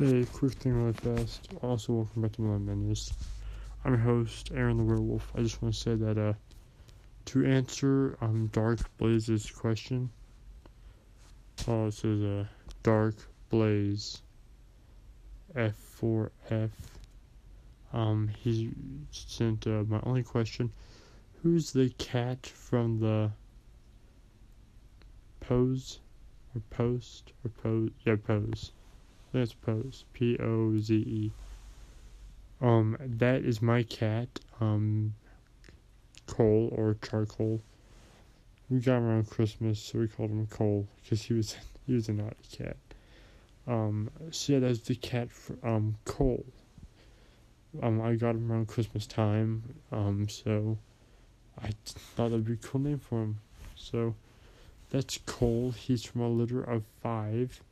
Hey, quick thing really fast. Also, welcome back to my menus. I'm your host, Aaron the Werewolf. I just want to say that, uh, to answer um Dark Blaze's question, oh, it says, uh, Dark Blaze F4F. Um, he sent, uh, my only question Who's the cat from the Pose? Or Post? Or Pose? Yeah, Pose. That's Pose. P O Z E. Um, that is my cat. Um, Cole or Charcoal. We got him around Christmas, so we called him Cole because he was he was a naughty cat. Um, so yeah, that's the cat for, um Cole. Um, I got him around Christmas time. Um, so I thought that'd be a cool name for him. So that's Cole. He's from a litter of five.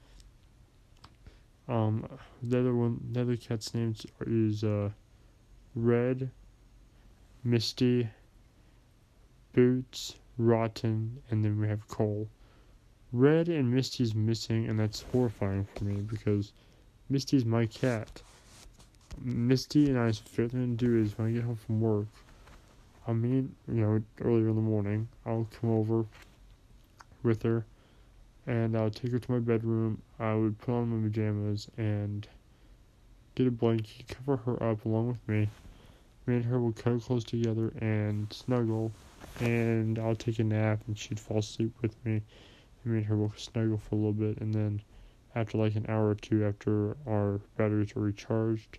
Um, the other one, the other cat's name is uh, Red, Misty, Boots, Rotten, and then we have Cole. Red and Misty's missing, and that's horrifying for me because Misty's my cat. Misty and I's favorite thing to do is when I get home from work, I mean, you know, earlier in the morning, I'll come over with her and I would take her to my bedroom. I would put on my pajamas and get a blanket, cover her up along with me. Me and her would cuddle close together and snuggle, and I'll take a nap and she'd fall asleep with me. And me and her will snuggle for a little bit, and then after like an hour or two after our batteries are recharged,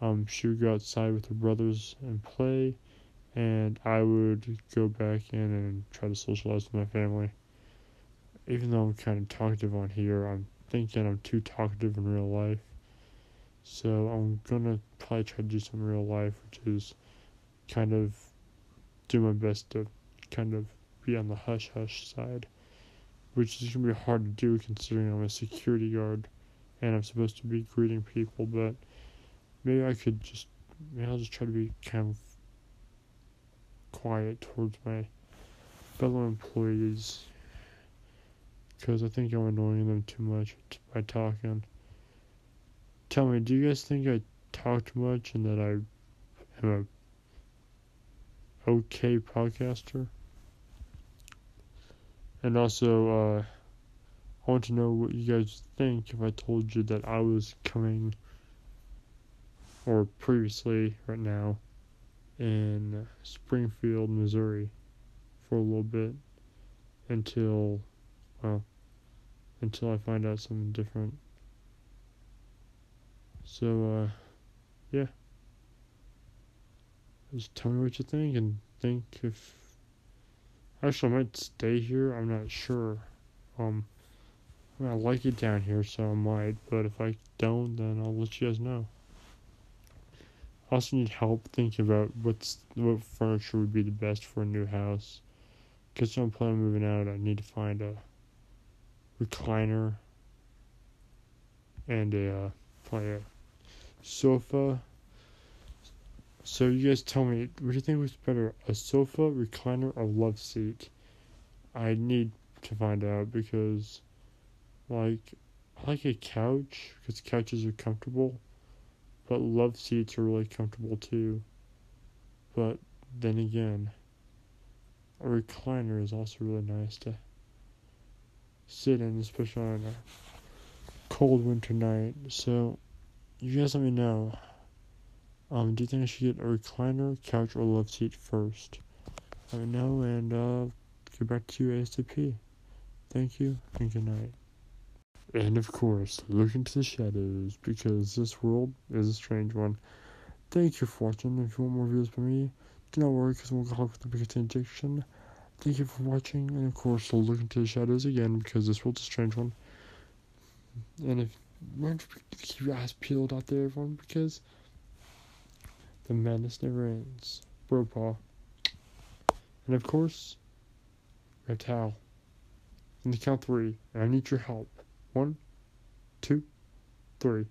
um, she would go outside with her brothers and play, and I would go back in and try to socialize with my family even though I'm kind of talkative on here, I'm thinking I'm too talkative in real life. So I'm gonna probably try to do some real life, which is kind of do my best to kind of be on the hush hush side, which is gonna be hard to do considering I'm a security guard and I'm supposed to be greeting people. But maybe I could just maybe I'll just try to be kind of quiet towards my fellow employees because I think I'm annoying them too much by talking. Tell me, do you guys think I talk too much and that I am a okay podcaster? And also, uh, I want to know what you guys think if I told you that I was coming, or previously, right now, in Springfield, Missouri, for a little bit until, well, until I find out something different. So, uh, yeah. Just tell me what you think and think if. Actually, I might stay here. I'm not sure. Um, I, mean, I like it down here, so I might. But if I don't, then I'll let you guys know. I also need help thinking about what's what furniture would be the best for a new house. Because I'm planning on moving out, I need to find a recliner and a uh, sofa. So you guys tell me, what do you think was better, a sofa, recliner, or love seat? I need to find out because, like, I like a couch because couches are comfortable, but love seats are really comfortable too. But then again, a recliner is also really nice to sit in, especially on a cold winter night. So, you guys let me know. Um, do you think I should get a recliner, couch, or love seat first? Let me know, and uh, get back to you ASAP. Thank you, and good night. And of course, look into the shadows, because this world is a strange one. Thank you for watching. If you want more videos from me, do not worry, because we'll go with the biggest injection. Thank you for watching, and of course, we'll look into the shadows again because this world's a strange one. And if to keep your eyes peeled out there, everyone, because the madness never ends. Bro, paw. And of course, a towel. In the count three, and I need your help. One, two, three.